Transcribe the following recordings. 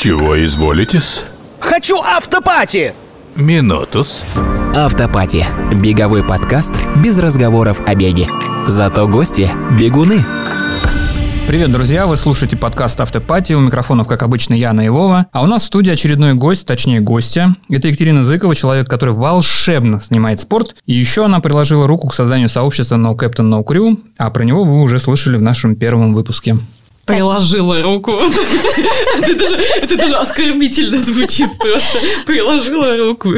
Чего изволитесь? Хочу автопати! Минутус. Автопати. Беговой подкаст без разговоров о беге. Зато гости – бегуны. Привет, друзья! Вы слушаете подкаст «Автопати». У микрофонов, как обычно, Яна и Вова. А у нас в студии очередной гость, точнее гостья. Это Екатерина Зыкова, человек, который волшебно снимает спорт. И еще она приложила руку к созданию сообщества No Captain No Crew, а про него вы уже слышали в нашем первом выпуске. Приложила руку. Это даже, это даже оскорбительно звучит просто. Приложила руку.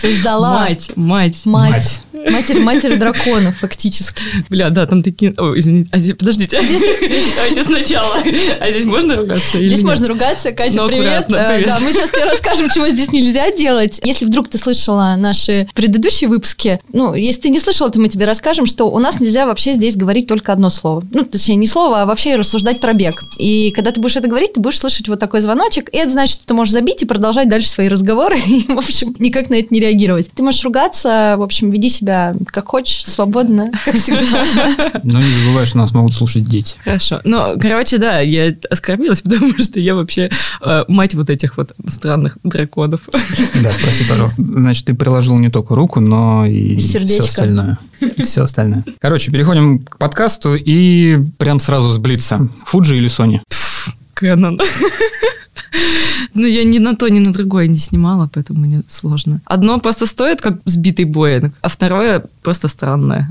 Создала. Мать, мать. Мать. Матерь, матерь драконов, фактически. Бля, да, там такие... Ой, извините, а здесь, подождите. Давайте сначала. А здесь можно ругаться? Здесь можно ругаться. Катя, Ну, привет. Э, привет. Да, мы сейчас тебе расскажем, чего здесь нельзя делать. Если вдруг ты слышала наши предыдущие выпуски, ну, если ты не слышала, то мы тебе расскажем, что у нас нельзя вообще здесь говорить только одно слово. Ну, точнее, не слово, а вообще рассуждать про бег. И когда ты будешь это говорить, ты будешь слышать вот такой звоночек, и это значит, что ты можешь забить и продолжать дальше свои разговоры, и, в общем, никак на это не реагировать. Ты можешь ругаться, в общем, веди себя как хочешь, свободно, как всегда. Но не забывай, что нас могут слушать дети. Хорошо. Ну, короче, да, я оскорбилась, потому что я вообще э, мать вот этих вот странных драконов. Да, прости, пожалуйста. Значит, ты приложил не только руку, но и все остальное. Все остальное. Короче, переходим к подкасту и прям сразу с Блица. Фуджи или Sony? Кэнон. Ну, я ни на то, ни на другое не снимала, поэтому мне сложно. Одно просто стоит, как сбитый Боинг, а второе просто странное.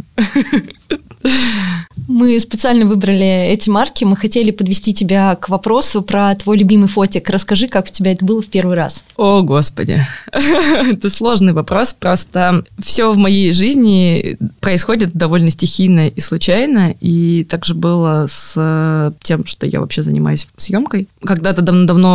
Мы специально выбрали эти марки. Мы хотели подвести тебя к вопросу про твой любимый фотик. Расскажи, как у тебя это было в первый раз. О, Господи. Это сложный вопрос. Просто все в моей жизни происходит довольно стихийно и случайно. И также было с тем, что я вообще занимаюсь съемкой. Когда-то давно-давно,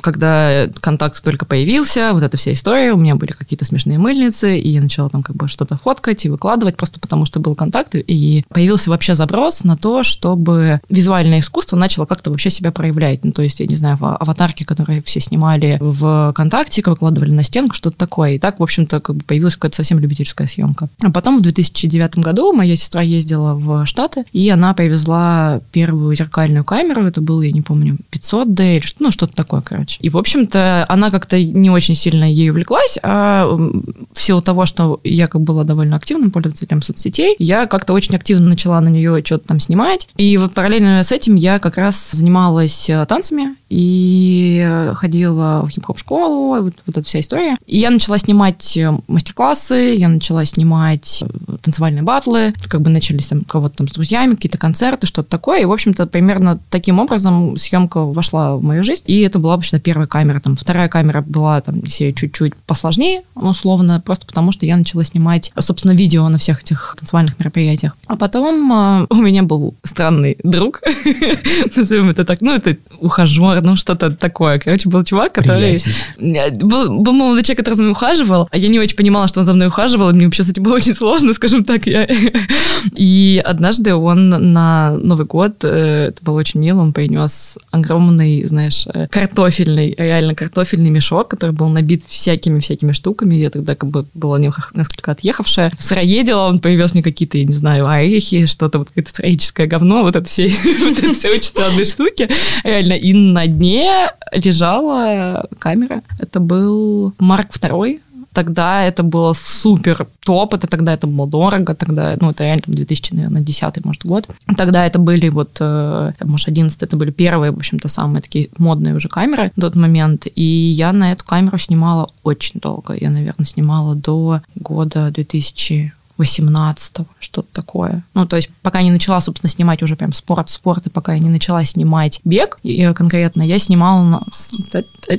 когда контакт только появился, вот эта вся история, у меня были какие-то смешные мыльницы, и я начала там как бы что-то фоткать и выкладывать, просто потому что был контакт, и появился вообще запрос на то, чтобы визуальное искусство начало как-то вообще себя проявлять. Ну, то есть, я не знаю, аватарки, которые все снимали в ВКонтакте, выкладывали на стенку, что-то такое. И так, в общем-то, как бы появилась какая-то совсем любительская съемка. А потом в 2009 году моя сестра ездила в Штаты, и она привезла первую зеркальную камеру, это было, я не помню, 500D или что, ну, что-то такое, короче. И, в общем-то, она как-то не очень сильно ею увлеклась, а в силу того, что я как была довольно активным пользователем соцсетей, я как-то очень активно начала на нее что-то там снимать. И вот параллельно с этим я как раз занималась э, танцами и ходила в хип-хоп школу, вот, вот эта вся история. И я начала снимать э, мастер-классы, я начала снимать э, танцевальные батлы, как бы начались там кого-то там с друзьями, какие-то концерты, что-то такое. И, в общем-то, примерно таким образом съемка вошла в мою жизнь. И это была обычно первая камера. Там вторая камера была там если чуть-чуть посложнее, условно, просто потому что я начала снимать, собственно, видео на всех этих танцевальных мероприятиях. А потом э, у меня был странный друг, назовем это так, ну, это ухажер, ну, что-то такое. Короче, был чувак, который... Приятель. Был, был молодой человек, который за мной ухаживал, а я не очень понимала, что он за мной ухаживал, и мне вообще с этим было очень сложно, скажем так. Я... И однажды он на Новый год, э, это было очень мило, он принес огромный, знаешь, э, картофельный, реально картофельный мешок, который был набит всякими-всякими штуками. Я тогда как бы была несколько отъехавшая. Сыроедила, он привез мне какие-то, я не знаю, орехи, что-то, вот какое-то строительское говно, вот это все, вот это все очень странные штуки. Реально. И на дне лежала камера. Это был Марк II, Тогда это было супер топ, это тогда это было дорого, тогда, ну, это реально там, 2010, может, год. Тогда это были вот, э, может, 11 это были первые, в общем-то, самые такие модные уже камеры в тот момент. И я на эту камеру снимала очень долго. Я, наверное, снимала до года 2000 18 что-то такое. Ну, то есть, пока не начала, собственно, снимать уже прям спорт-спорт, и пока я не начала снимать бег, и конкретно я снимала на...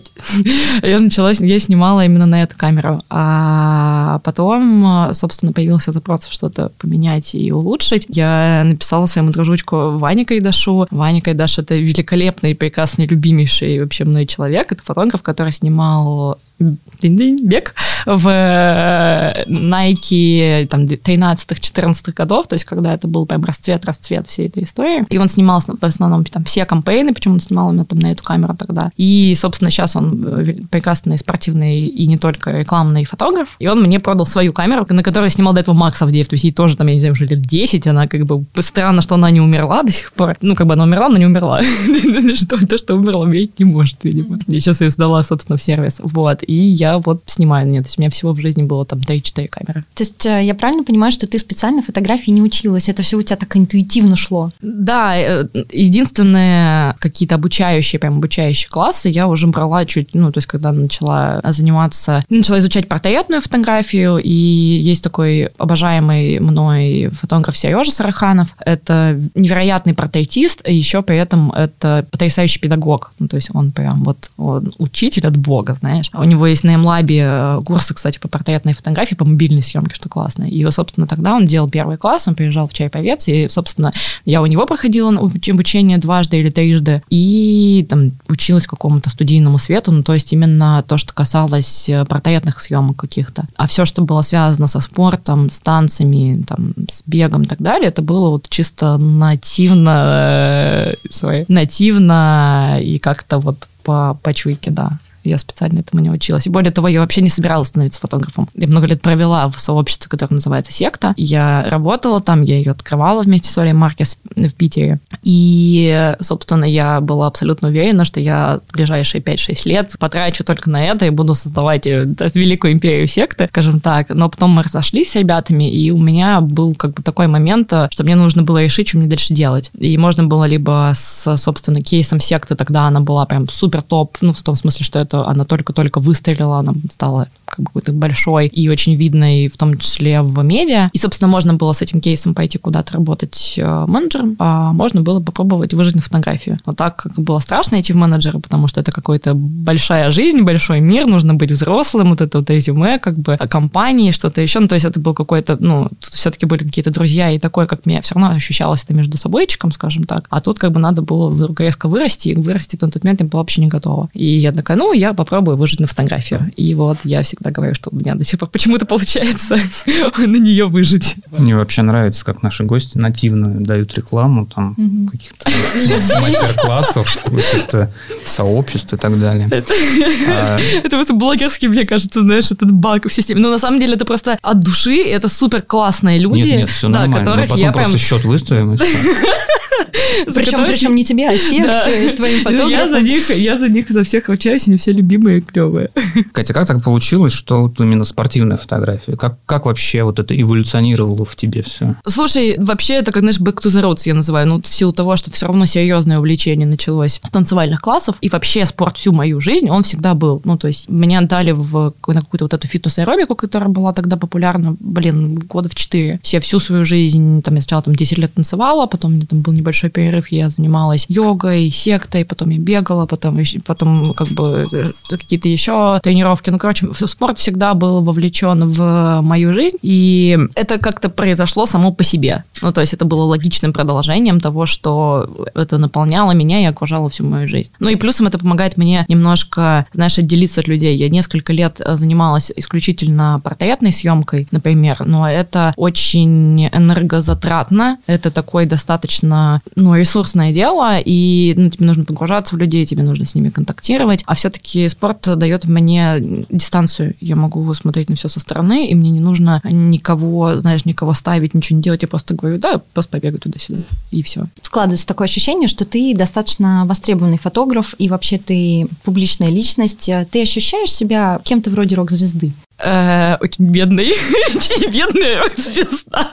Я начала, я снимала именно на эту камеру. А потом, собственно, появился запрос что-то поменять и улучшить. Я написала своему дружочку Ване Кайдашу. Ваня Кайдаш — это великолепный, прекрасный, любимейший вообще мной человек. Это фотограф, который снимал бег в э, Nike там 13-14 годов, то есть когда это был прям расцвет-расцвет всей этой истории. И он снимал в основном там все кампейны, почему он снимал именно там на эту камеру тогда. И, собственно, сейчас он э, прекрасный спортивный и не только рекламный фотограф. И он мне продал свою камеру, на которой снимал до этого Макс Авдеев. То есть ей тоже там, я не знаю, уже лет 10, она как бы странно, что она не умерла до сих пор. Ну, как бы она умерла, но не умерла. Что, то, что умерла, умереть не может, видимо. И сейчас я сдала, собственно, в сервис. Вот. И я вот снимаю. Нет, то есть у меня всего в жизни было там 3-4 камеры. То есть э, я правильно понимаю, что ты специально фотографии не училась? Это все у тебя так интуитивно шло? Да, э, единственное, какие-то обучающие, прям обучающие классы я уже брала чуть, ну, то есть когда начала заниматься, начала изучать портретную фотографию, и есть такой обожаемый мной фотограф Сережа Сараханов. Это невероятный портретист, и еще при этом это потрясающий педагог. Ну, то есть он прям вот он учитель от бога, знаешь. У него есть на Млабе э, курсы, кстати, по портретной фотографии, по мобильной съемке, что классно. И, собственно, тогда он делал первый класс, он приезжал в Чайповец, и, собственно, я у него проходила обучение дважды или трижды, и там училась какому-то студийному свету, ну, то есть именно то, что касалось э, портретных съемок каких-то. А все, что было связано со спортом, с танцами, там, с бегом и так далее, это было вот чисто нативно, э, нативно и как-то вот по, по чуйке, да. Я специально этому не училась. И более того, я вообще не собиралась становиться фотографом. Я много лет провела в сообществе, которое называется «Секта». Я работала там, я ее открывала вместе с Олей Маркес в Питере. И, собственно, я была абсолютно уверена, что я в ближайшие 5-6 лет потрачу только на это и буду создавать э, великую империю секты, скажем так. Но потом мы разошлись с ребятами, и у меня был как бы такой момент, э, что мне нужно было решить, что мне дальше делать. И можно было либо с, собственно, кейсом секты, тогда она была прям супер топ, ну, в том смысле, что это что она только-только выстрелила, она стала как бы какой-то большой и очень видной, в том числе в медиа. И, собственно, можно было с этим кейсом пойти куда-то работать э, менеджером, а можно было попробовать выжить на фотографию. Но так как было страшно идти в менеджера, потому что это какая-то большая жизнь, большой мир, нужно быть взрослым, вот это вот резюме, как бы, компании, что-то еще. Ну, то есть это был какой-то, ну, тут все-таки были какие-то друзья, и такое, как мне все равно ощущалось это между собойчиком, скажем так. А тут как бы надо было резко вырасти, и вырасти на тот момент я была вообще не готова. И я такая, ну, я попробую выжить на фотографию. И вот я всегда говорю, что у меня до сих пор почему-то получается на нее выжить. Мне вообще нравится, как наши гости нативно дают рекламу там каких-то мастер-классов, каких-то сообществ и так далее. А это просто блогерский, мне кажется, знаешь, этот баг в системе. Но на самом деле это просто от души, это супер классные люди, нет, нет, все нормально. Мы потом просто счет выставим. Причем, причем не тебе, а секции, твоим фотографам. Я за них, я за них за всех ручаюсь, они все любимые и клевые. Катя, как так получилось, что вот именно спортивная фотография? Как, как вообще вот это эволюционировало в тебе все? Слушай, вообще это, как, знаешь, back to the roots я называю. Ну, в силу того, что все равно серьезное увлечение началось с танцевальных классов, и вообще спорт всю мою жизнь, он всегда был. Ну, то есть меня дали в, на какую-то вот эту фитнес-аэробику, которая была тогда популярна, блин, года в 4. Все всю свою жизнь, там, я сначала там 10 лет танцевала, потом у меня там был небольшой перерыв, я занималась йогой, сектой, потом я бегала, потом, потом как бы какие-то еще тренировки. Ну, короче, спорт всегда был вовлечен в мою жизнь, и это как-то произошло само по себе. Ну, то есть это было логичным продолжением того, что это наполняло меня и окружало всю мою жизнь. Ну и плюсом это помогает мне немножко, знаешь, отделиться от людей. Я несколько лет занималась исключительно портретной съемкой, например, но это очень энергозатратно, это такой достаточно, ну, ресурсное дело, и ну, тебе нужно погружаться в людей, тебе нужно с ними контактировать, а все-таки спорт дает мне дистанцию. Я могу смотреть на все со стороны, и мне не нужно никого, знаешь, никого ставить, ничего не делать. Я просто говорю, да, просто побегаю туда-сюда, и все. Складывается такое ощущение, что ты достаточно востребованный фотограф, и вообще ты публичная личность. Ты ощущаешь себя кем-то вроде рок-звезды? Э, очень бедный, очень бедная звезда.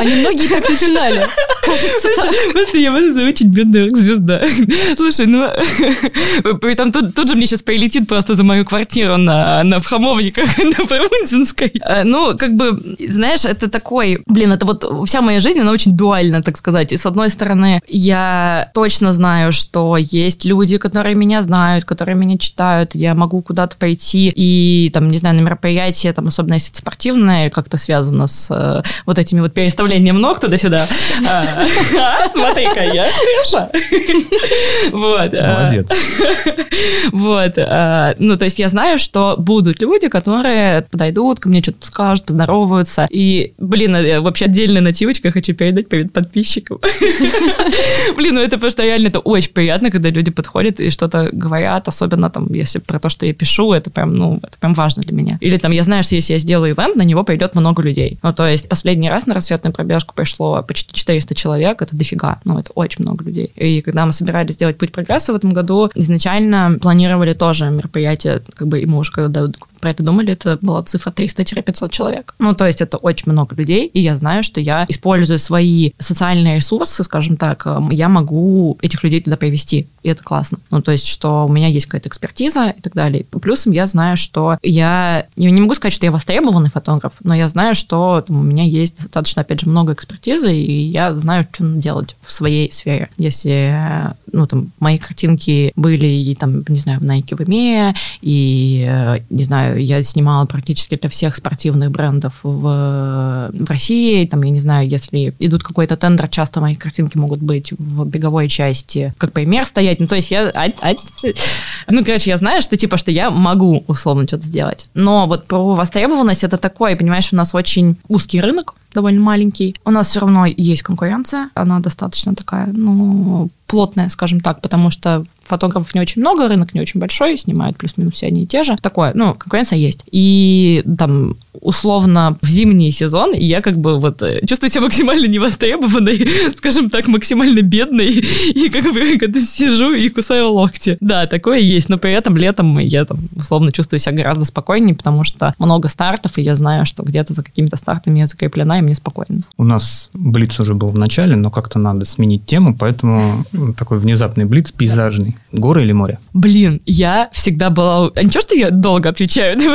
Они многие так начинали. Кажется так. Я можно очень бедная звезда. Слушай, ну, там тут, тут же мне сейчас прилетит просто за мою квартиру на, на Хамовниках, на Фрунзенской. Э, ну, как бы, знаешь, это такой, блин, это вот вся моя жизнь, она очень дуальна, так сказать. И с одной стороны, я точно знаю, что есть люди, которые меня знают, которые меня читают, я могу куда-то пойти и, там, не знаю, на мероприятие мероприятие, там, особенно если это спортивное, или как-то связано с э, вот этими вот переставлением ног туда-сюда. А, Смотри-ка, я хороша. Вот. а, Молодец. Вот. а, Ну, то есть я знаю, что будут люди, которые подойдут ко мне, что-то скажут, поздороваются. И, блин, я вообще отдельная нативочка хочу передать привет подписчикам. Блин, ну это просто реально это очень приятно, когда люди подходят и что-то говорят, особенно там, если про то, что я пишу, это прям, ну, это прям важно для меня. Или там я знаю, что если я сделаю ивент, на него пойдет много людей. Ну, то есть последний раз на рассветную пробежку пришло почти 400 человек, это дофига, ну, это очень много людей. И когда мы собирались сделать путь прогресса в этом году, изначально планировали тоже мероприятие, как бы, и мы уже когда про это думали, это была цифра 300-500 человек. Ну, то есть это очень много людей, и я знаю, что я, используя свои социальные ресурсы, скажем так, эм, я могу этих людей туда привести, и это классно. Ну, то есть, что у меня есть какая-то экспертиза и так далее. Плюсом я знаю, что я, я не могу сказать, что я востребованный фотограф, но я знаю, что там, у меня есть достаточно, опять же, много экспертизы, и я знаю, что делать в своей сфере. Если, ну, там, мои картинки были, и, там, не знаю, в Nike в EMEA, и, э, не знаю, я снимала практически для всех спортивных брендов в, в России. Там, я не знаю, если идут какой-то тендер, часто мои картинки могут быть в беговой части, как пример стоять. Ну, то есть я... ать, ать. Ну, короче, я знаю, что типа, что я могу условно что-то сделать. Но вот про востребованность это такое, понимаешь, у нас очень узкий рынок, довольно маленький. У нас все равно есть конкуренция, она достаточно такая, ну, плотная, скажем так, потому что фотографов не очень много, рынок не очень большой, снимают плюс-минус все одни и те же. Такое, ну, конкуренция есть. И там условно в зимний сезон я как бы вот э, чувствую себя максимально невостребованной, скажем так, максимально бедной, и как бы когда сижу и кусаю локти. Да, такое есть, но при этом летом я там условно чувствую себя гораздо спокойнее, потому что много стартов, и я знаю, что где-то за какими-то стартами я закреплена, и мне спокойно. У нас блиц уже был в начале, но как-то надо сменить тему, поэтому такой внезапный блиц пейзажный. Горы или море? Блин, я всегда была... А ничего, что я долго отвечаю на,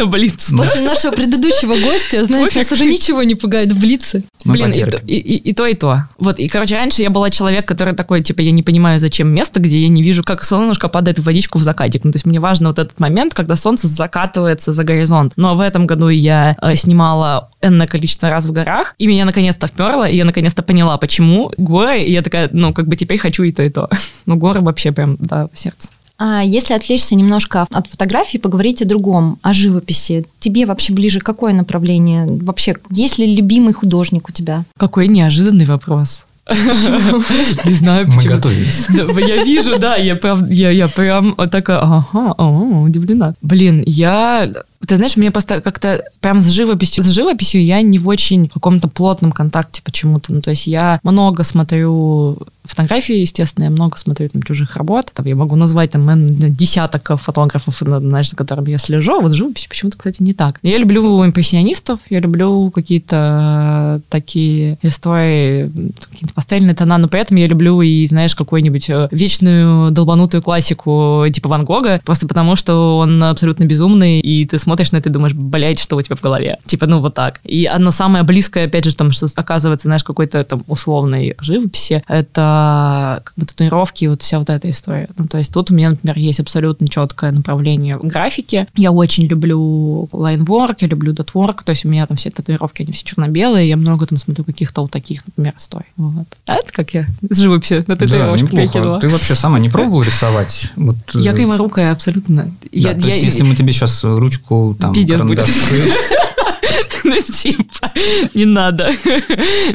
на блиц? После нашего предыдущего гостя, знаешь, нас уже ничего не пугает в Блице. Блин, и, то- и, и- и то, и то. Вот, и, короче, раньше я была человек, который такой, типа, я не понимаю, зачем место, где я не вижу, как солнышко падает в водичку в закатик. Ну, то есть мне важно вот этот момент, когда солнце закатывается за горизонт. Но в этом году я э, снимала энное количество раз в горах, и меня наконец-то вперло, и я наконец-то поняла, почему горы, и я такая, ну, как бы теперь хочу и то, и то. Ну, горы вообще прям, да, в сердце. А если отвлечься немножко от фотографии, поговорить о другом, о живописи. Тебе вообще ближе какое направление? Вообще, есть ли любимый художник у тебя? Какой неожиданный вопрос. Не знаю, Мы почему. готовились. Да, я вижу, да, я прям, я, я прям такая, ага, ага, удивлена. Блин, я, ты знаешь, мне просто как-то прям с живописью, с живописью я не в очень каком-то плотном контакте почему-то. Ну, то есть я много смотрю фотографии, естественно, я много смотрю там чужих работ. Там я могу назвать там десяток фотографов, знаешь, за которыми я слежу. А Вот с живописью почему-то, кстати, не так. Я люблю импрессионистов, я люблю какие-то такие истории, какие-то пастельные тона, но при этом я люблю и, знаешь, какую-нибудь э, вечную долбанутую классику типа Ван Гога, просто потому что он абсолютно безумный, и ты смотришь на это и думаешь, блядь, что у тебя в голове? Типа, ну вот так. И оно самое близкое, опять же, там, что оказывается, знаешь, какой-то там условной живописи, это как бы татуировки и вот вся вот эта история. Ну, то есть тут у меня, например, есть абсолютно четкое направление в графике. Я очень люблю лайнворк, я люблю дотворк, то есть у меня там все татуировки, они все черно-белые, я много там смотрю каких-то вот таких, например, историй. Вот. А это как я с живописью на Да, татуировочку неплохо. перекинула. Ты вообще сама не пробовал рисовать? Вот, э, Я кайморукая абсолютно. да, я, то я- есть, если мы тебе сейчас ручку, там, Пиздец будет. карандаши, Ну, типа, не надо.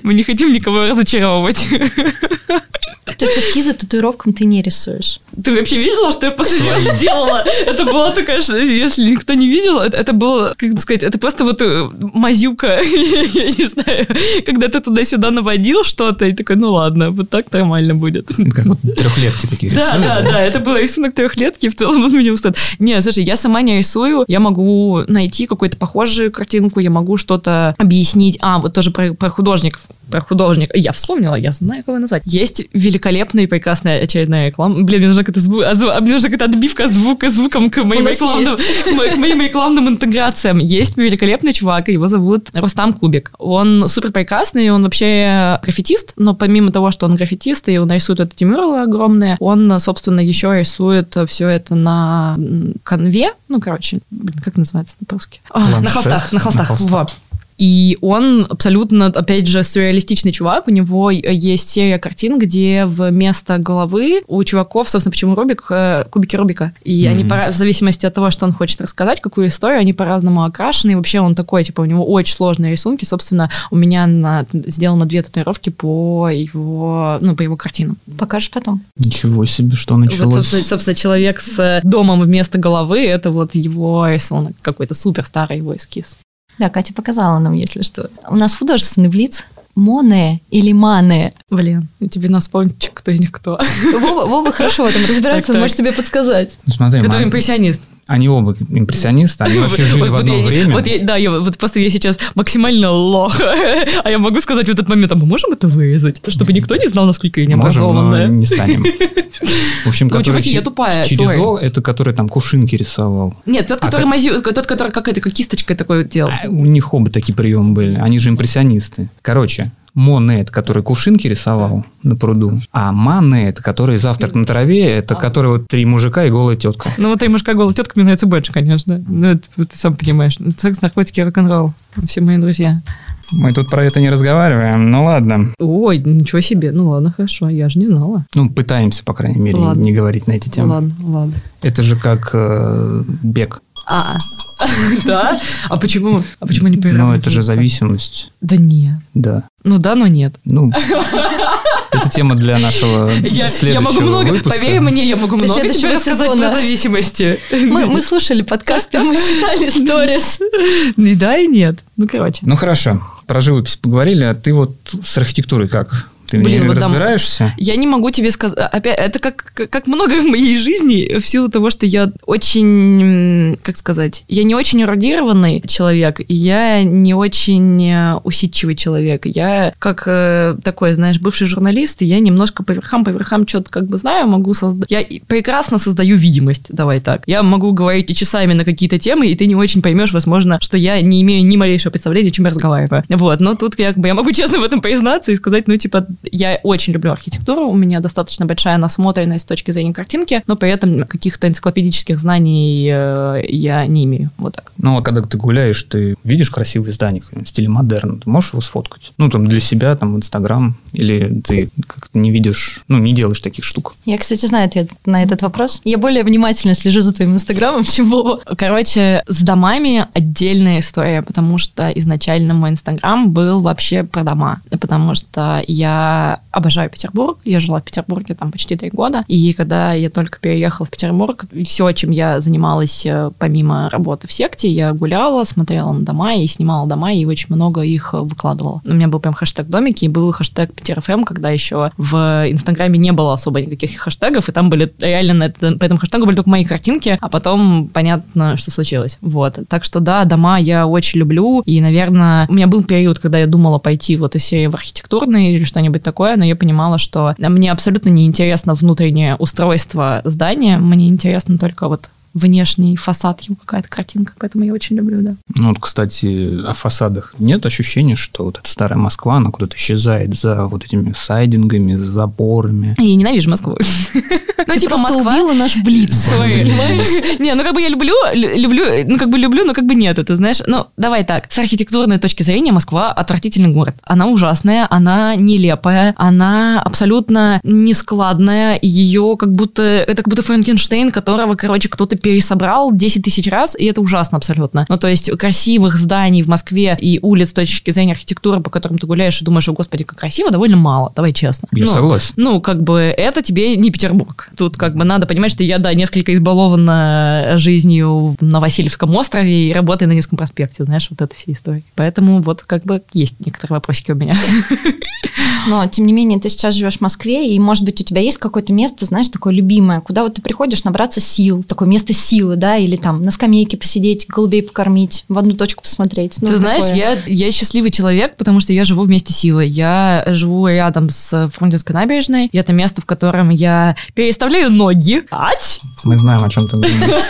Мы не хотим никого разочаровывать. То есть эскизы татуировкам ты не рисуешь? Ты вообще видела, что я последний раз сделала? Это была такая, что если никто не видел, это, это было, как сказать, это просто вот э, мазюка, я не знаю, когда ты туда-сюда наводил что-то, и такой, ну ладно, вот так нормально будет. как вот трехлетки такие Да, рисуют, да, да, это был рисунок трехлетки, в целом он меня устроит. Не, слушай, я сама не рисую, я могу найти какую-то похожую картинку, я могу что-то объяснить. А, вот тоже про, про художников, про художника. Я вспомнила, я знаю, как его назвать. Есть великолепная и прекрасная очередная реклама. Блин, мне нужна какая-то, зву... отзв- а мне нужна какая-то отбивка звука звуком к моим, рекламным... к моим рекламным интеграциям. Есть великолепный чувак, его зовут Рустам Кубик. Он супер прекрасный, он вообще граффитист, но помимо того, что он граффитист и он рисует эти мюралы огромные, он, собственно, еще рисует все это на конве, ну, короче, блин, как называется на по-русски? А, на холстах, на холстах, На холстах. вот. И он абсолютно, опять же, сюрреалистичный чувак. У него есть серия картин, где вместо головы у чуваков, собственно, почему Рубик, э, кубики Рубика. И они, Мгм. пора- в зависимости от того, что он хочет рассказать, какую историю, они по-разному окрашены. И вообще он такой, типа, у него очень сложные рисунки. Собственно, у меня на, сделано две татуировки по его, ну, по его картинам. Покажешь потом. Ничего себе, что Вот, началось. собственно, собственно, человек с э, домом вместо головы, это вот его рисунок, какой-то супер старый его эскиз. Да, Катя показала нам, если что. У нас художественный блиц. Моне или мане? Блин, тебе надо вспомнить, кто из них кто. Вова, Вова хорошо в этом разбирается, Так, он так. может тебе подсказать. Ну, смотри, Который ма- импрессионист. Они оба импрессионисты, они вообще жили Вот- в одно я- время. Вот я, да, я, вот просто я сейчас максимально лох, а я могу сказать в этот момент, а мы можем это вырезать, чтобы никто не знал, насколько я Можем, но необразованная. не станем. В общем, Ну, который чуваки, я тупая, через sorry. О, это который там кувшинки рисовал. Нет, тот, А который мазю, тот, который как это, как кисточкой такой делал. А У них оба такие приемы были. Они же импрессионисты. Короче, Моне, это который кувшинки рисовал на пруду, а Мане, это который завтрак на траве, это который вот три мужика и голая тетка. Ну, вот и мужика голая тетка мне нравится больше, конечно. Ну, это, ты сам понимаешь. Ну, Секс, наркотики, рок-н-ролл. Все мои друзья. Мы тут про это не разговариваем, ну ладно. Ой, ничего себе. Ну, ладно, хорошо, я же не знала. Ну, пытаемся, по крайней мере, Ладно. не говорить на эти темы. Ладно, ладно. Это же как э, бег. А, да? А почему? А почему не Ну, это же зависимость. Да нет. Да. Ну да, но нет. Ну, это тема для нашего Я, следующего я могу много, выпуска. поверь мне, я могу Для много тебе рассказать про зависимости. Мы, мы слушали подкасты, мы читали сторис. И да, и нет. Ну, короче. Ну, хорошо. Про живопись поговорили, а ты вот с архитектурой как? Ты Блин, вот там- разбираешься? Я не могу тебе сказать... Опять, это как, как как много в моей жизни, в силу того, что я очень, как сказать, я не очень эрудированный человек, и я не очень э, усидчивый человек. Я как э, такой, знаешь, бывший журналист, и я немножко по верхам, по верхам что-то как бы знаю, могу создать... Я прекрасно создаю видимость, давай так. Я могу говорить и часами на какие-то темы, и ты не очень поймешь, возможно, что я не имею ни малейшего представления, о чем я разговариваю. Вот, но тут как бы я могу честно в этом признаться и сказать, ну, типа, я очень люблю архитектуру, у меня достаточно большая насмотренность с точки зрения картинки, но при этом каких-то энциклопедических знаний э, я не имею. Вот так. Ну, а когда ты гуляешь, ты видишь красивые здания в стиле модерн, ты можешь его сфоткать? Ну, там, для себя, там, в Инстаграм, или ты как-то не видишь, ну, не делаешь таких штук? Я, кстати, знаю ответ на этот вопрос. Я более внимательно слежу за твоим инстаграмом, чем Вова. Короче, с домами отдельная история, потому что изначально мой инстаграм был вообще про дома, потому что я обожаю Петербург, я жила в Петербурге там почти три года, и когда я только переехала в Петербург, все, чем я занималась э, помимо работы в секте, я гуляла, смотрела на дома и снимала дома, и очень много их э, выкладывала. У меня был прям хэштег домики, и был хэштег PeterFM, когда еще в Инстаграме не было особо никаких хэштегов, и там были реально на это- по этому хэштегу были только мои картинки, а потом понятно, что случилось. Вот. Так что да, дома я очень люблю, и, наверное, у меня был период, когда я думала пойти вот из серии в архитектурный или что-нибудь такое, но я понимала, что мне абсолютно не интересно внутреннее устройство здания, мне интересно только вот внешний фасад, его какая-то картинка, поэтому я очень люблю, да. Ну, вот, кстати, о фасадах. Нет ощущения, что вот эта старая Москва, она куда-то исчезает за вот этими сайдингами, за заборами? Я ненавижу Москву. Ну, просто Москва- убила наш блиц, понимаешь? Не, ну как бы я люблю, лю- люблю, ну как бы люблю, но как бы нет, это знаешь. Ну, давай так, с архитектурной точки зрения Москва отвратительный город. Она ужасная, она нелепая, она абсолютно нескладная, ее как будто, это как будто Франкенштейн, которого, короче, кто-то пересобрал 10 тысяч раз, и это ужасно абсолютно. Ну, то есть красивых зданий в Москве и улиц с точки зрения архитектуры, по которым ты гуляешь и думаешь, о, господи, как красиво, довольно мало, давай честно. Я Ну, согласен. ну, как бы, это тебе не Петербург. Тут как бы надо понимать, что я, да, несколько избалована жизнью на Васильевском острове и работаю на Невском проспекте, знаешь, вот эта вся история. Поэтому вот как бы есть некоторые вопросики у меня. Но, тем не менее, ты сейчас живешь в Москве, и, может быть, у тебя есть какое-то место, знаешь, такое любимое, куда вот ты приходишь набраться сил, такое место просто силы, да, или там на скамейке посидеть, голубей покормить, в одну точку посмотреть. Ну, Ты знаешь, такое. я, я счастливый человек, потому что я живу вместе силой. Я живу рядом с Фрунзенской набережной, и это место, в котором я переставляю ноги. Ать! Мы знаем, о чем ты думаешь.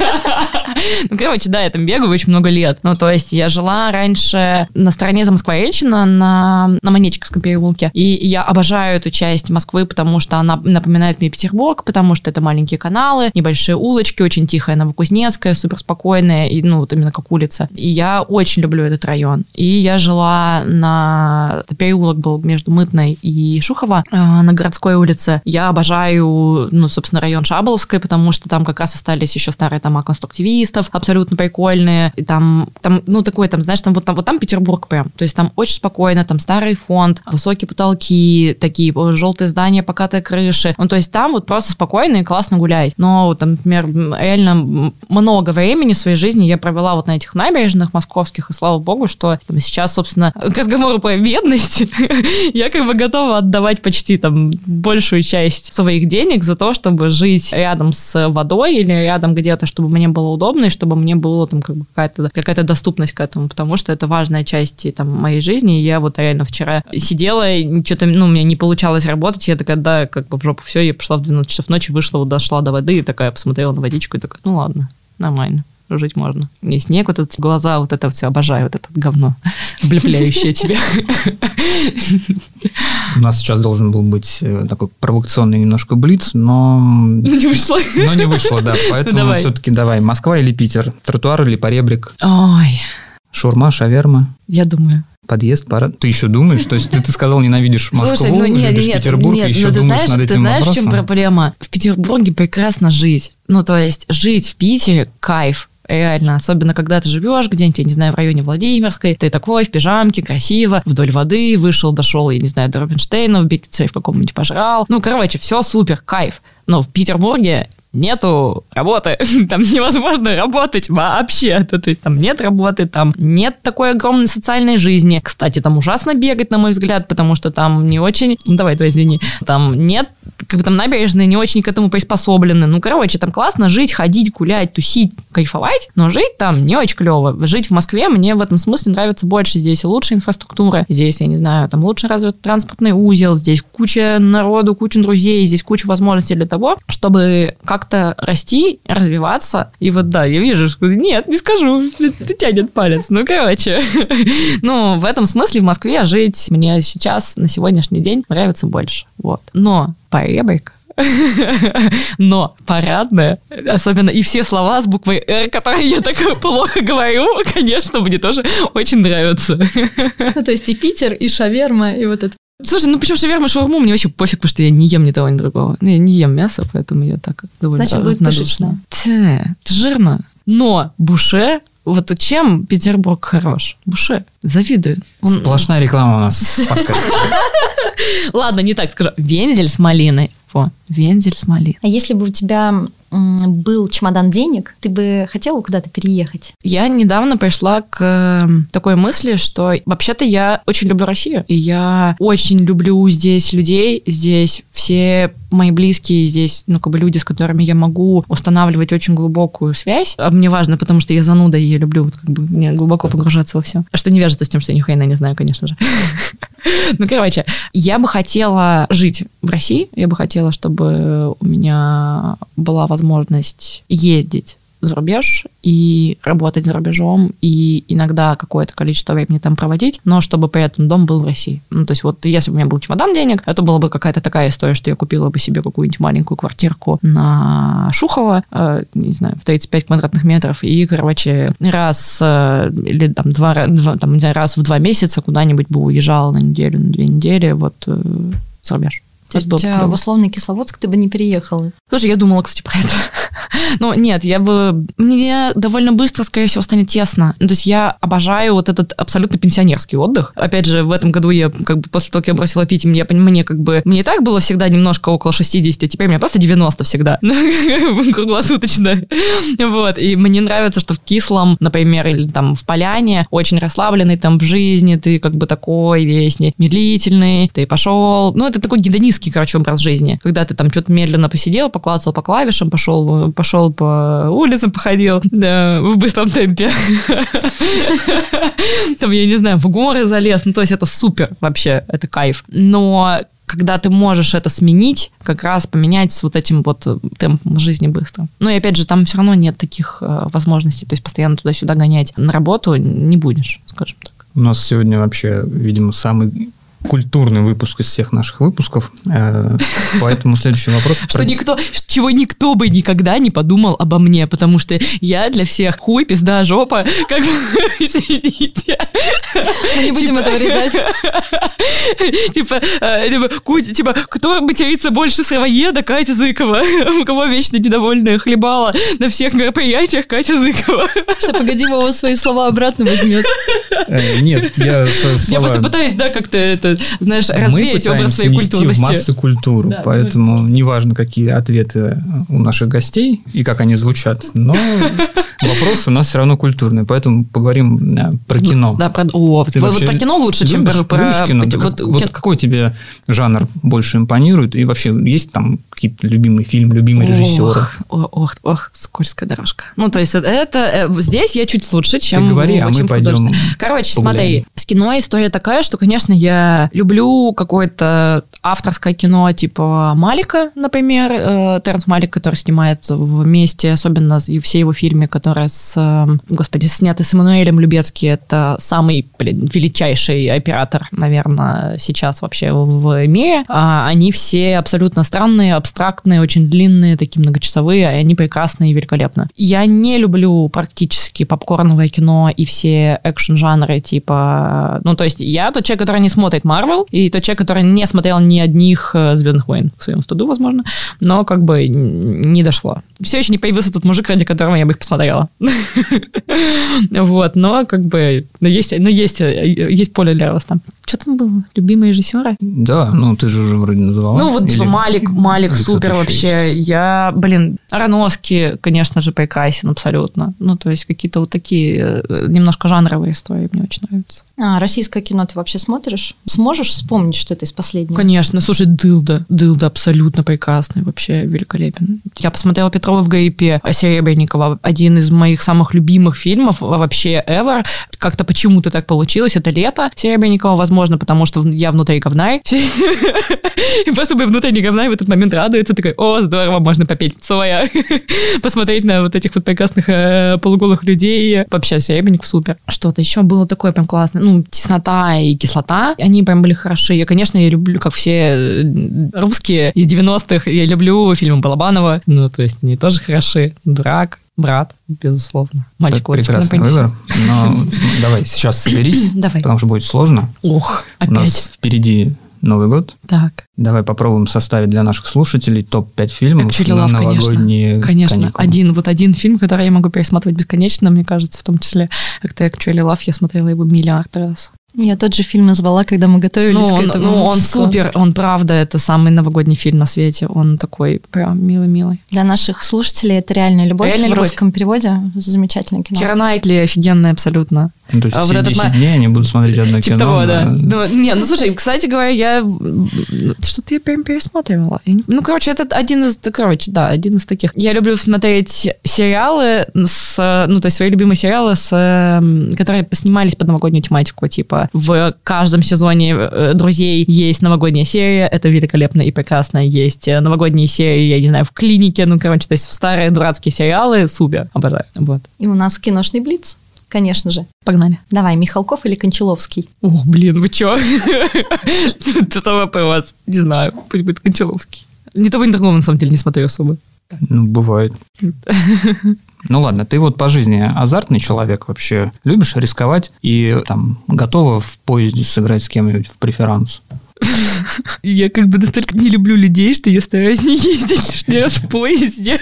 Ну, короче, да, я там бегаю очень много лет. Ну, то есть я жила раньше на стороне Замоскворечина, на, на Монетчиковском переулке. И я обожаю эту часть Москвы, потому что она напоминает мне Петербург, потому что это маленькие каналы, небольшие улочки, очень тихая Новокузнецкая, супер спокойная, и, ну, вот именно как улица. И я очень люблю этот район. И я жила на... Переулок был между Мытной и Шухова э, на городской улице. Я обожаю, ну, собственно, район Шаболовской, потому что там как раз остались еще старые дома конструктивистов, абсолютно прикольные. И там, там, ну, такой там, знаешь, там вот там, вот там Петербург прям. То есть там очень спокойно, там старый фонд, высокие потолки, такие желтые здания, покатые крыши. Ну, то есть там вот просто спокойно и классно гулять. Но, там, например, реально много времени в своей жизни я провела вот на этих набережных московских, и слава богу, что там, сейчас, собственно, к разговору про бедность, я как бы готова отдавать почти там большую часть своих денег за то, чтобы жить рядом с водой или рядом где-то, чтобы мне было удобно и чтобы мне было там как бы какая-то какая доступность к этому, потому что это важная часть там моей жизни. И я вот реально вчера сидела, и что-то, ну, у меня не получалось работать, я такая, да, как бы в жопу все, я пошла в 12 часов ночи, вышла, вот дошла до воды и такая посмотрела на водичку и такая, ну ладно, нормально жить можно. И снег, вот эти глаза, вот это все обожаю, вот это говно, облепляющее тебя. У нас сейчас должен был быть э, такой провокационный немножко блиц, но... Не вышло. Но не вышло, да. Поэтому все-таки давай. Москва или Питер? Тротуар или поребрик? Ой, Шурма, шаверма? я думаю. Подъезд, пара. Ты еще думаешь? То есть ты, ты сказал, ненавидишь Москву, Слушай, ну нет, любишь нет, Петербург, нет, и еще ну, ты думаешь знаешь, над ты этим знаешь, в чем вопросом? проблема? В Петербурге прекрасно жить. Ну, то есть жить в Питере – кайф. Реально, особенно когда ты живешь где-нибудь, я не знаю, в районе Владимирской, ты такой в пижамке, красиво, вдоль воды, вышел, дошел, я не знаю, до Рубинштейна, в в каком-нибудь пожрал. Ну, короче, все супер, кайф. Но в Петербурге нету работы, там невозможно работать вообще, то, то есть там нет работы, там нет такой огромной социальной жизни. Кстати, там ужасно бегать, на мой взгляд, потому что там не очень, ну давай, давай, извини, там нет, как бы там набережные не очень к этому приспособлены. Ну, короче, там классно жить, ходить, гулять, тусить, кайфовать, но жить там не очень клево. Жить в Москве мне в этом смысле нравится больше. Здесь лучше инфраструктура, здесь, я не знаю, там лучше развит транспортный узел, здесь куча народу, куча друзей, здесь куча возможностей для того, чтобы как-то расти, развиваться. И вот да, я вижу, что нет, не скажу, ты, ты тянет палец. Ну, короче. ну, в этом смысле в Москве жить мне сейчас, на сегодняшний день, нравится больше. Вот. Но поребрик но парадная, особенно и все слова с буквой «Р», которые я так плохо говорю, конечно, мне тоже очень нравятся. Ну, то есть и Питер, и шаверма, и вот это. Слушай, ну почему шаверма, шаурму, мне вообще пофиг, потому что я не ем ни того, ни другого. Ну, я не ем мясо, поэтому я так довольно Значит, будет равнодушна. Тя, это жирно. Но буше, вот чем Петербург хорош? Буше, завидую. Он- Сплошная реклама у нас. Ладно, не так скажу. Вензель с малиной. Во, вензель с малиной. А если бы у тебя был чемодан денег, ты бы хотела куда-то переехать? Я недавно пришла к э, такой мысли, что вообще-то я очень люблю Россию, и я очень люблю здесь людей, здесь все мои близкие, здесь, ну, как бы люди, с которыми я могу устанавливать очень глубокую связь. А мне важно, потому что я зануда, и я люблю вот как бы мне глубоко погружаться во все. Что не вяжется с тем, что я ни хрена не знаю, конечно же. Ну, короче, я бы хотела жить в России, я бы хотела, чтобы у меня была возможность ездить за рубеж и работать за рубежом, и иногда какое-то количество времени там проводить, но чтобы при этом дом был в России. Ну, то есть вот если бы у меня был чемодан денег, это была бы какая-то такая история, что я купила бы себе какую-нибудь маленькую квартирку на Шухово, э, не знаю, в 35 квадратных метров, и, короче, раз э, или там два, два- там, не знаю, раз в два месяца куда-нибудь бы уезжала на неделю, на две недели, вот э, за рубеж. То есть а, клево. в условный Кисловодск ты бы не переехала. Слушай, я думала, кстати, про это. Ну, нет, я бы... Мне довольно быстро, скорее всего, станет тесно. Ну, то есть я обожаю вот этот абсолютно пенсионерский отдых. Опять же, в этом году я, как бы, после того, как я бросила пить, мне, мне как бы... Мне так было всегда немножко около 60, а теперь мне просто 90 всегда. Круглосуточно. Вот. И мне нравится, что в Кислом, например, или там в Поляне, очень расслабленный там в жизни, ты как бы такой весь медлительный, ты пошел... Ну, это такой гедонистский, короче, образ жизни. Когда ты там что-то медленно посидел, поклацал по клавишам, пошел пошел по улицам, походил да, в быстром темпе. Там, я не знаю, в горы залез. Ну, то есть это супер вообще, это кайф. Но когда ты можешь это сменить, как раз поменять с вот этим вот темпом жизни быстро. Ну и опять же, там все равно нет таких э, возможностей, то есть постоянно туда-сюда гонять на работу не будешь, скажем так. У нас сегодня вообще, видимо, самый культурный выпуск из всех наших выпусков. Э, Поэтому следующий вопрос. Что никто, чего никто бы никогда не подумал обо мне, потому что я для всех хуй, пизда, жопа, как бы, извините. Мы не будем это вырезать. Типа, э, типа, типа, кто матерится больше сыровоеда, Катя Зыкова. У кого вечно недовольная хлебала на всех мероприятиях Катя Зыкова. Сейчас, погоди, Вова свои слова обратно возьмет. Э, Нет, я Я просто пытаюсь, да, как-то это, знаешь, Мы развеять образ пытаемся своей нести в культурности. массы культуру, Да, поэтому неважно, какие ответы у наших гостей и как они звучат, но вопрос у нас все равно культурный, поэтому поговорим э, про кино. Да, про, о, Ты вот про кино лучше, чем про, про- кино? про- Да вот, вот ки- какой тебе жанр больше импонирует? И вообще, есть там какие-то любимый фильм, любимый режиссер? Ох, ох, ох, ох, скользкая дорожка. Ну, то есть это, э, здесь я чуть лучше, чем говори, в а мы пойдем. Короче, погуляем. смотри, с кино история такая, что, конечно, я люблю какое-то авторское кино типа Малика, например, э, Терренс Малик, который снимает вместе, особенно и все его фильмы, которые с, э, господи, сняты с Эммануэлем Любецки, это самый, блин, величайший оператор, наверное, сейчас вообще в мире. А они все абсолютно странные, абстрактные, очень длинные, такие многочасовые, и они прекрасные и великолепны. Я не люблю практически попкорновое кино и все экшн-жанры, типа... Ну, то есть я тот человек, который не смотрит Марвел, и тот человек, который не смотрел ни одних э, Звездных войн, к своему студу, возможно, но как бы не дошло. Все еще не появился тот мужик, ради которого я бы их посмотрела. Вот, но как бы, но есть, но есть, э, есть поле для роста. Что там было? Любимые режиссеры? Да, ну ты же уже вроде называла. Ну, вот, типа, Малик, Малик супер вообще. Я, блин, Ароновский, конечно же, прекрасен абсолютно. Ну, то есть, какие-то вот такие э, немножко жанровые истории мне очень нравятся. А, российское кино ты вообще смотришь? Сможешь вспомнить что-то из последнего? Конечно, слушай, Дылда. Дылда абсолютно прекрасный, вообще великолепен. Я посмотрела Петрова в ГИПе Серебренникова. Один из моих самых любимых фильмов вообще ever. Как-то почему-то так получилось. Это лето Серебренникова, возможно, потому что я внутри говнай. И просто бы внутренний говнай в этот момент радуется. Такой, о, здорово, можно попеть Цоя. Посмотреть на вот этих вот прекрасных э, полуголых людей. Вообще, Серебренников супер. Что-то еще было такое прям классное. Ну, теснота и кислота. Они прям были хороши. Я, конечно, я люблю, как все э, русские из 90-х, я люблю фильмы Балабанова. Ну, то есть, они тоже хороши. Дурак, брат, безусловно. Мальчик вот Прекрасный выбор. Но давай сейчас соберись, Давай. потому что будет сложно. Ох, У нас опять. впереди Новый год. Так. Давай попробуем составить для наших слушателей топ-5 фильмов Actually на Love, конечно. новогодние Конечно, каникулы. один, вот один фильм, который я могу пересматривать бесконечно, мне кажется, в том числе, как-то Actually Love, я смотрела его миллиард раз. Я тот же фильм назвала, когда мы готовились Ну, к он, этому. ну, он выпуску. супер, он правда, это самый новогодний фильм на свете, он такой прям милый-милый. Для наших слушателей это реальная любовь Реальная в любовь. русском переводе. Замечательное кино. Кира Найтли офигенная абсолютно. Ну, то есть А вот все этот 10 ма- дней они будут смотреть одно Типа кино. того, да. но- Ну, не, ну слушай, кстати говоря, я что-то я прям пересматривала. Ну, короче, это один из, короче, да, один из таких. Я люблю смотреть сериалы с, ну, то есть свои любимые сериалы, с, которые снимались под новогоднюю тематику. Типа в каждом сезоне э, «Друзей» есть новогодняя серия, это великолепно и прекрасно. Есть э, новогодние серии, я не знаю, в клинике, ну, короче, то есть в старые дурацкие сериалы, супер, обожаю. Вот, И у нас киношный блиц, конечно же. погнали. Давай, Михалков или Кончаловский? Ух, блин, вы чё? Это вопрос. Не знаю, пусть будет Кончаловский. Ни того, ни другого, на самом деле, не смотрю особо. Ну, бывает. Ну ладно, ты вот по жизни азартный человек вообще. Любишь рисковать и там готова в поезде сыграть с кем-нибудь в преферанс? Я как бы настолько не люблю людей, что я стараюсь не ездить лишний раз в поезде.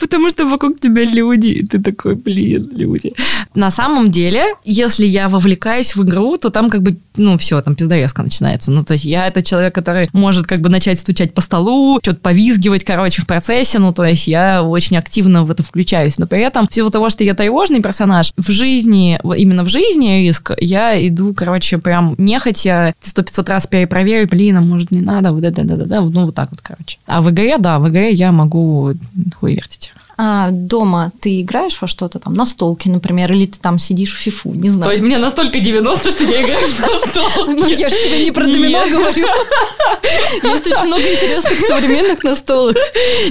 Потому что вокруг тебя люди, и ты такой, блин, люди. На самом деле, если я вовлекаюсь в игру, то там как бы, ну, все, там пиздорезка начинается. Ну, то есть я это человек, который может как бы начать стучать по столу, что-то повизгивать, короче, в процессе. Ну, то есть я очень активно в это включаюсь. Но при этом, всего того, что я тревожный персонаж, в жизни, именно в жизни риск, я иду, короче, прям нехотя, сто пятьсот раз перепроверю, блин, а может не надо, вот это, да, да, да, ну, вот так вот, короче. А в игре, да, в игре я могу хуй вертить. А дома ты играешь во что-то там, на столке, например, или ты там сидишь в фифу, не знаю. То есть мне настолько 90, что я играю на столке. Ну, я же тебе не про домино говорю. Есть очень много интересных современных настолок.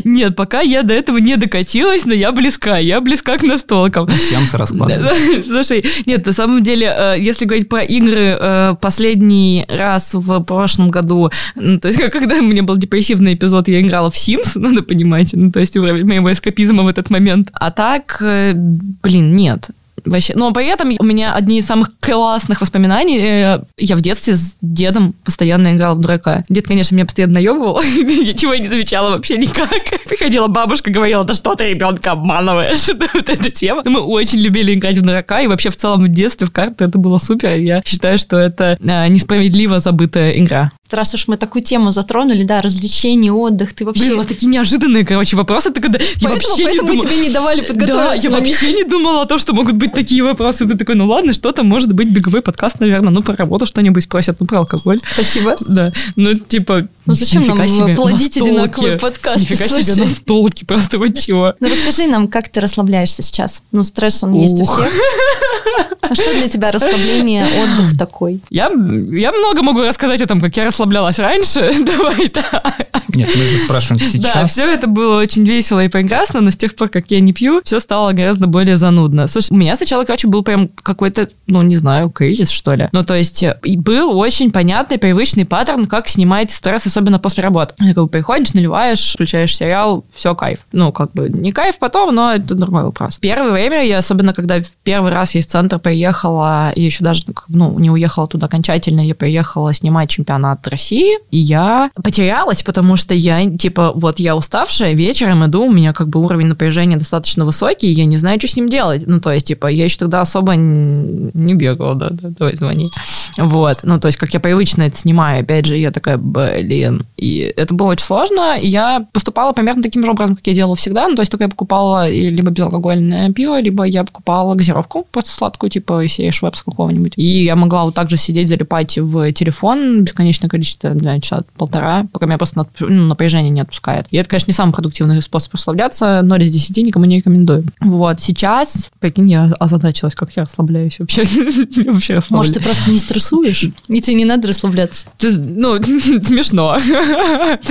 Нет, пока я до этого не докатилась, но я близка, я близка к настолкам. Сеансы раскладывают. Слушай, нет, на самом деле, э, если говорить про игры, э, последний раз в прошлом году, то есть как- когда у меня был депрессивный эпизод, я играла в Sims, надо понимать, ну, то есть уровень моего эскапизма в этот момент. А так, э, блин, нет. Вообще. Но при этом у меня одни из самых классных воспоминаний. э, Я в детстве с дедом постоянно играла в дурака. Дед, конечно, меня постоянно наебывал. Ничего не замечала вообще никак. Приходила бабушка, говорила, да что ты ребенка обманываешь. Вот эта тема. Мы очень любили играть в дурака. И вообще в целом в детстве в карты это было супер. Я считаю, что это э, несправедливо забытая игра. Раз уж мы такую тему затронули, да, развлечения, отдых, ты вообще... Блин, у вас такие неожиданные, короче, вопросы. Ты когда... я Поэтому, вообще не поэтому думала- тебе не давали подготовиться Да, я вообще не думала о том, что могут быть такие вопросы. Ты такой, ну ладно, что там может быть беговой подкаст, наверное. Ну, про работу что-нибудь спросят, ну, про алкоголь. Спасибо. Да, ну, типа... Ну, зачем нам себе, плодить настолки. одинаковые подкасты, Нифига себе, слушай. настолки, просто вот чего. Ну, расскажи нам, как ты расслабляешься сейчас? Ну, стресс, он есть у Ух. всех. А что для тебя расслабление, отдых такой? Я, я много могу рассказать о том, как я расслаблялась раньше. Давай так. Нет, мы же спрашиваем сейчас. Да, все это было очень весело и прекрасно, но с тех пор, как я не пью, все стало гораздо более занудно. Слушай, у меня сначала, короче, был прям какой-то, ну, не знаю, кризис, что ли. Ну, то есть, э, был очень понятный, привычный паттерн, как снимать стресс, особенно после работы. Как бы приходишь, наливаешь, включаешь сериал, все, кайф. Ну, как бы не кайф потом, но это другой вопрос. Первое время, я особенно, когда в первый раз я из центра приехала, и еще даже, ну, не уехала туда окончательно, я приехала снимать чемпионат России, и я потерялась, потому что я, типа, вот я уставшая, вечером иду, у меня как бы уровень напряжения достаточно высокий, я не знаю, что с ним делать. Ну, то есть, типа, я еще тогда особо не бегала, да, да, давай звони. Вот, ну, то есть, как я привычно это снимаю, опять же, я такая, блин. И это было очень сложно, и я поступала примерно таким же образом, как я делала всегда, ну, то есть, только я покупала либо безалкогольное пиво, либо я покупала газировку, просто сладкую, типа, серии Швепс какого-нибудь. И я могла вот так же сидеть, залипать в телефон бесконечное количество, не знаю, часа полтора, пока меня просто ну, напряжение не отпускает. И это, конечно, не самый продуктивный способ расслабляться, 0 из 10 никому не рекомендую. Вот, сейчас, прикинь, я озадачилась, как я расслабляюсь вообще. Вообще Может, ты просто не стрессуешь? И тебе не надо расслабляться. Ты- Ну, смешно.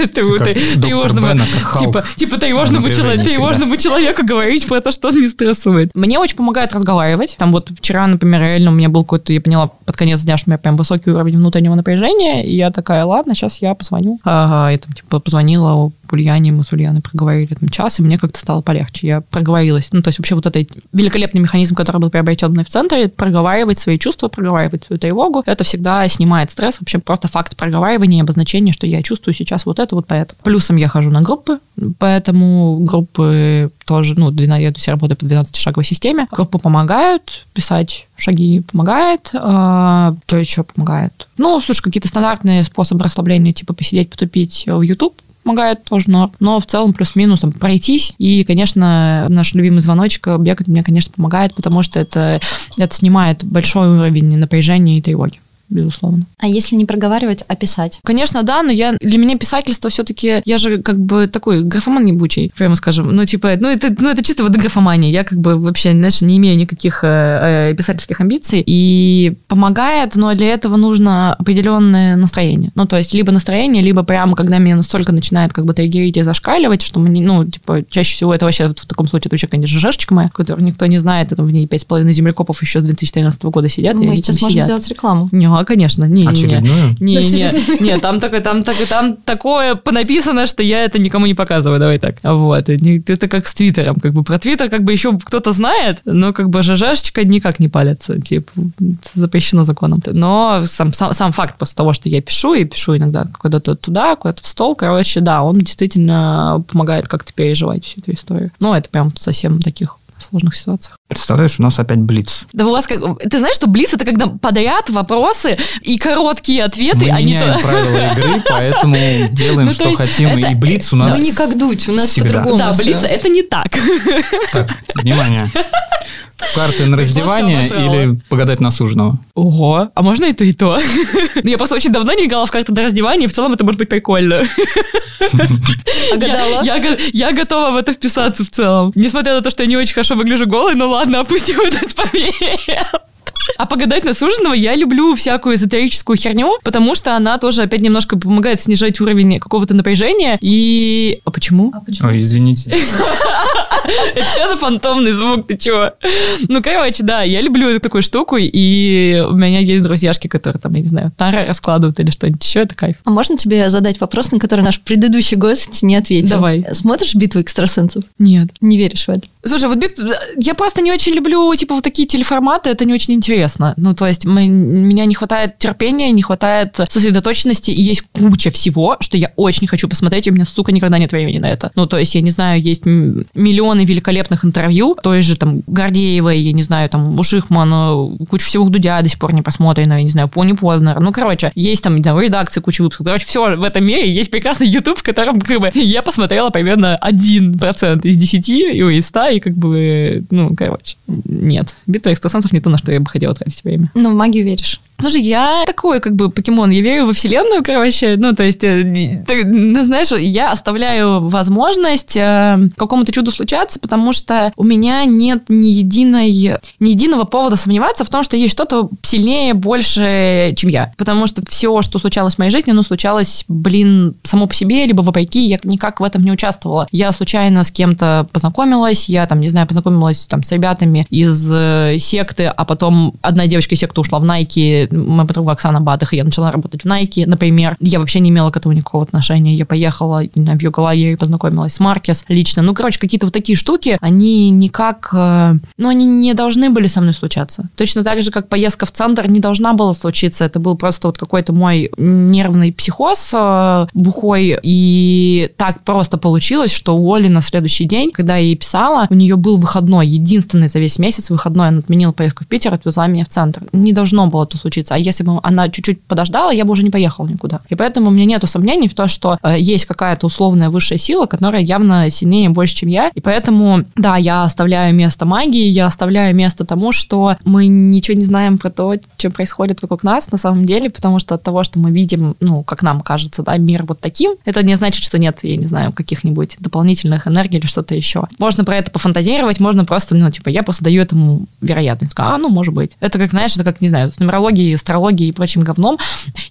Типа, типа тревожному тревожному человеку говорить про то, что он не стрессует. Мне очень помогает разговаривать. Там вот вчера, например, реально у меня был какой-то, я поняла под конец дня, что у меня прям высокий уровень внутреннего напряжения, и я такая, ладно, сейчас я позвоню. Ага, я там типа позвонила Ульяне, мы с Ульяной проговорили там час, и мне как-то стало полегче. Я проговорилась. Ну, то есть вообще вот этот великолепный механизм, который был приобретен мной в центре, проговаривать свои чувства, проговаривать свою тревогу, это всегда снимает стресс. Вообще просто факт проговаривания и обозначения, что я чувствую сейчас вот это, вот поэтому. Плюсом я хожу на группы, поэтому группы тоже, ну, 12, я я работаю по 12-шаговой системе. Группы помогают, писать шаги помогает. А, что еще помогает? Ну, слушай, какие-то стандартные способы расслабления, типа посидеть, потупить в YouTube, помогает тоже, но, но в целом плюс-минус там, пройтись. И, конечно, наш любимый звоночек бегать мне, конечно, помогает, потому что это, это снимает большой уровень напряжения и тревоги безусловно. А если не проговаривать, а писать? Конечно, да, но я для меня писательство все-таки, я же как бы такой графоман ебучий, прямо скажем. Ну, типа, ну это, ну, это чисто вот графомания. Я как бы вообще, знаешь, не имею никаких э, э, писательских амбиций. И помогает, но для этого нужно определенное настроение. Ну, то есть, либо настроение, либо прямо, когда меня настолько начинает как бы триггерить и зашкаливать, что мне, ну, типа, чаще всего это вообще вот в таком случае, это вообще, конечно, жешечка моя, которую никто не знает, это в ней пять с половиной землекопов еще с 2013 года сидят. и Мы сейчас там можем сидят. сделать рекламу. Не, а, конечно, не, не, не. Очередную? Не, не, серьезно? не, там такое, там, так, там такое понаписано, что я это никому не показываю, давай так. Вот, не- это как с Твиттером, как бы про Твиттер как бы еще кто-то знает, но как бы ЖЖшечка никак не палится, типа, запрещено законом. Но сам, сам, сам факт после того, что я пишу, и пишу иногда куда-то туда, куда-то в стол, короче, да, он действительно помогает как-то переживать всю эту историю. Ну, это прям совсем в сложных ситуациях. Представляешь, у нас опять блиц. Да у вас как... Ты знаешь, что Блиц это когда подряд вопросы и короткие ответы, Мы а не меняем правила игры, поэтому делаем, Ну, то что хотим. это- И блиц у нас... Ну, не как дуть, у нас по-другому Да. Блиц это не так. Так, внимание. Карты на раздевание или погадать на суженого? Ого, а можно и то, и то? Ну, Я просто очень давно не играла в карты до раздевания, и в целом это может быть прикольно. А гадала? Я, я го- я готова в это вписаться в целом. Несмотря на то, что я не очень хорошо выгляжу голой, ну ладно, опустим этот момент. А погадать на суженого я люблю всякую эзотерическую херню, потому что она тоже опять немножко помогает снижать уровень какого-то напряжения. И... А почему? Ой, извините. Это что за фантомный звук, ты чего? Ну, короче, да, я люблю такую штуку, и у меня есть друзьяшки, которые там, я не знаю, тары раскладывают или что-нибудь еще, это кайф. А можно тебе задать вопрос, на который наш предыдущий гость не ответил? Давай. Смотришь «Битву экстрасенсов»? Нет. Не веришь в это? Слушай, вот Биг, я просто не очень люблю, типа, вот такие телеформаты, это не очень интересно. Ну, то есть, мы- меня не хватает терпения, не хватает сосредоточенности, и есть куча всего, что я очень хочу посмотреть, и у меня, сука, никогда нет времени на это. Ну, то есть, я не знаю, есть миллионы великолепных интервью, той же, там, Гордеевой, я не знаю, там, у Шихмана, куча всего Дудя до сих пор не посмотрено, я не знаю, Пони Познер. Ну, короче, есть там, не знаю, редакции куча выпусков. Короче, все в этом мире есть прекрасный YouTube, в котором, как бы, я посмотрела примерно 1% из 10, и из 100, и как бы, ну, короче, нет. Битва экстрасенсов не то, на что я бы тратить время. Ну, в магию веришь. Слушай, я такой, как бы, покемон, я верю во вселенную, короче, ну, то есть, э, так, ну, знаешь, я оставляю возможность э, какому-то чуду случаться, потому что у меня нет ни единой, ни единого повода сомневаться в том, что есть что-то сильнее, больше, чем я. Потому что все, что случалось в моей жизни, оно случалось, блин, само по себе, либо вопреки, я никак в этом не участвовала. Я случайно с кем-то познакомилась, я там, не знаю, познакомилась там с ребятами из э, секты, а потом одна девочка из секты ушла в Nike, моя подруга Оксана Бадых, и я начала работать в Nike, например. Я вообще не имела к этому никакого отношения. Я поехала в Йога-лагерь и познакомилась с Маркес лично. Ну, короче, какие-то вот такие штуки, они никак, э, ну, они не должны были со мной случаться. Точно так же, как поездка в центр не должна была случиться. Это был просто вот какой-то мой нервный психоз э, бухой. И так просто получилось, что у Оли на следующий день, когда я ей писала, у нее был выходной, единственный за весь месяц выходной. Она отменила поездку в Питер, отвезла меня в центр. Не должно было это случиться. А если бы она чуть-чуть подождала, я бы уже не поехала никуда. И поэтому у меня нету сомнений в том, что э, есть какая-то условная высшая сила, которая явно сильнее больше, чем я. И поэтому, да, я оставляю место магии, я оставляю место тому, что мы ничего не знаем про то, что происходит вокруг нас на самом деле, потому что от того, что мы видим, ну, как нам кажется, да, мир вот таким, это не значит, что нет, я не знаю, каких-нибудь дополнительных энергий или что-то еще. Можно про это пофантазировать, можно просто, ну, типа, я просто даю этому вероятность. А, ну, может быть. Это как, знаешь, это как, не знаю, с нумерологией, астрологией и прочим говном.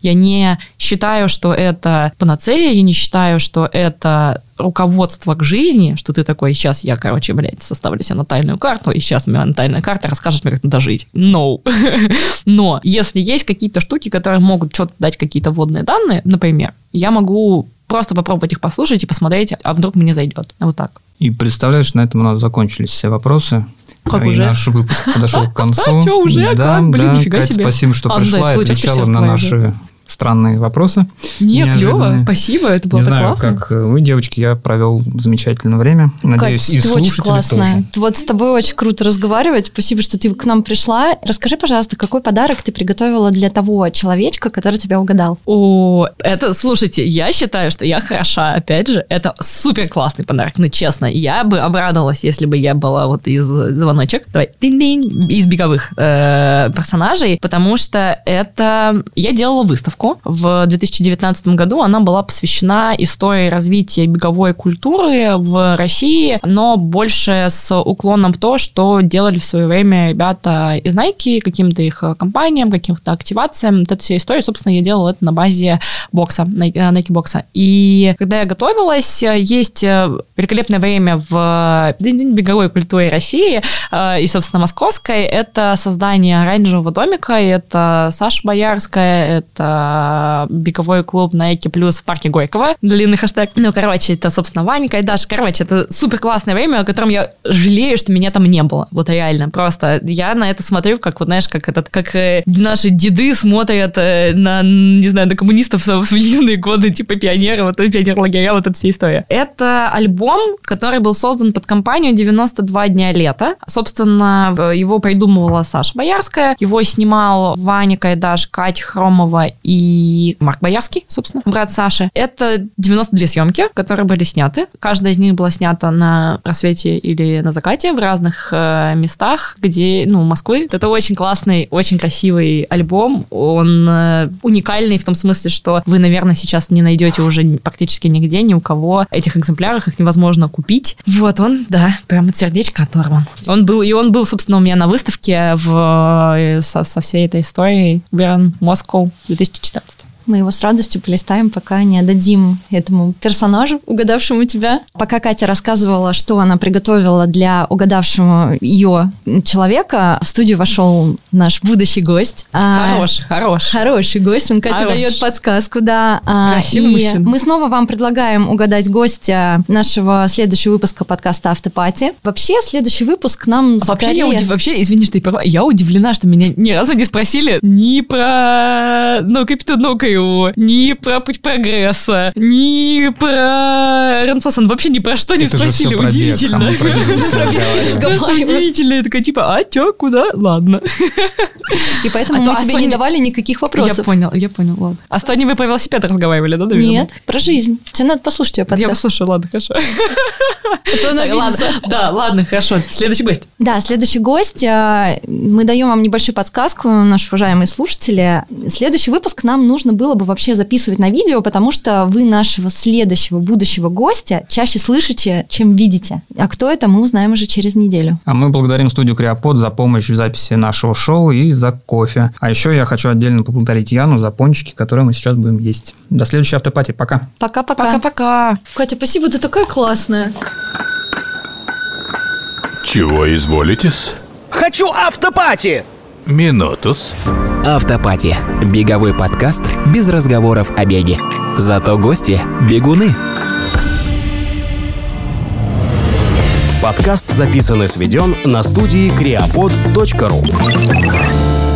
Я не считаю, что это панацея, я не считаю, что это руководство к жизни, что ты такой, сейчас я, короче, блядь, составлю себе натальную карту, и сейчас моя натальная карта расскажет мне, как надо жить. No. Но если есть какие-то штуки, которые могут что-то дать какие-то водные данные, например, я могу просто попробовать их послушать и посмотреть, а вдруг мне зайдет. Вот так. И представляешь, на этом у нас закончились все вопросы. Как и уже? наш выпуск подошел к концу. Чё, уже? Да, Как? Блин, да. нифига Кать, себе. спасибо, что А, да, пришла и отвечала на наши странные вопросы. Не, клево. Спасибо, это было Не так знаю, классно. как вы, девочки, я провел замечательное время. Надеюсь, Кать, и ты очень классная. тоже. Вот с тобой очень круто разговаривать. Спасибо, что ты к нам пришла. Расскажи, пожалуйста, какой подарок ты приготовила для того человечка, который тебя угадал? О, это, слушайте, я считаю, что я хороша, опять же, это супер классный подарок, ну, честно, я бы обрадовалась, если бы я была вот из звоночек, давай, динь-динь, из беговых э, персонажей, потому что это, я делала выставку в 2019 году, она была посвящена истории развития беговой культуры в России, но больше с уклоном в то, что делали в свое время ребята из Nike, каким-то их э, компаниям, каким-то активациям. Вот эта вся история, собственно, я делала это на базе бокса, Nike, э, бокса. И когда я готовилась, э, есть великолепное время в День беговой культуре России и, собственно, московской. Это создание оранжевого домика, это Саша Боярская, это беговой клуб Nike Плюс в парке Горького, длинный хэштег. Ну, короче, это, собственно, Ванька и Даша. Короче, это супер классное время, о котором я жалею, что меня там не было. Вот реально. Просто я на это смотрю, как, вот знаешь, как этот, как э, наши деды смотрят э, на, не знаю, на коммунистов в юные годы, типа пионеры, вот пионер лагеря, вот эта вся история. Это альбом, который был создан под компанию 92 дня лета. Собственно, его придумывала Саша Боярская, его снимал Ваня Кайдаш, Катя Хромова и Марк Боярский, собственно, брат Саши. Это 92 съемки, которые были сняты. Каждая из них была снята на рассвете или на закате в разных э, местах, где, ну, Москвы. Это очень классный, очень красивый альбом. Он э, уникальный в том смысле, что вы, наверное, сейчас не найдете уже практически нигде, ни у кого этих экземплярах, их невозможно купить. Вот он, да, прям от сердечка оторван. Он был, и он был, собственно, у меня на выставке в, э, со, со всей этой историей Берн Москва 2014. stimmt. Мы его с радостью полистаем, пока не отдадим этому персонажу, угадавшему тебя. Пока Катя рассказывала, что она приготовила для угадавшего ее человека, в студию вошел наш будущий гость. Хороший, а, хороший. Хороший гость, он Катя дает подсказку, да. А, Красивый и мужчина. мы снова вам предлагаем угадать гостя нашего следующего выпуска подкаста «Автопати». Вообще, следующий выпуск нам А Вообще, я удив- вообще, извини, что я права, я удивлена, что меня ни разу не спросили ни про ну, Капитан Нокаю, ни про Путь Прогресса, ни про Ренфосон, вообще ни про что не Это спросили. Удивительно. а. Просто удивительно. Я такая, типа, а чё, куда? Ладно. И поэтому А то мы тебе не давали никаких Я вопросов. понял, я понял, ладно. А с Тони вы про велосипед разговаривали, да, наверное? Нет, про жизнь. Тебе надо послушать ее Я подкаст. послушаю, ладно, хорошо. А да, ладно, хорошо. Следующий гость. Да, следующий гость. э, Мы даем вам небольшую подсказку, наши уважаемые слушатели. Следующий выпуск нам нужно было бы вообще записывать на видео, потому что вы нашего следующего будущего гостя чаще слышите, чем видите. А кто это, мы узнаем уже через неделю. А мы благодарим студию Криопод за помощь в записи нашего шоу и за кофе. А еще я хочу отдельно поблагодарить Яну за пончики, которые мы сейчас будем есть. До следующей автопати. Пока. Пока-пока. Пока-пока. Катя, спасибо, ты такая классная. Чего изволитесь? Хочу автопати! Минутус. Автопати. Беговой подкаст без разговоров о беге. Зато гости – бегуны. Подкаст записан и сведен на студии creapod.ru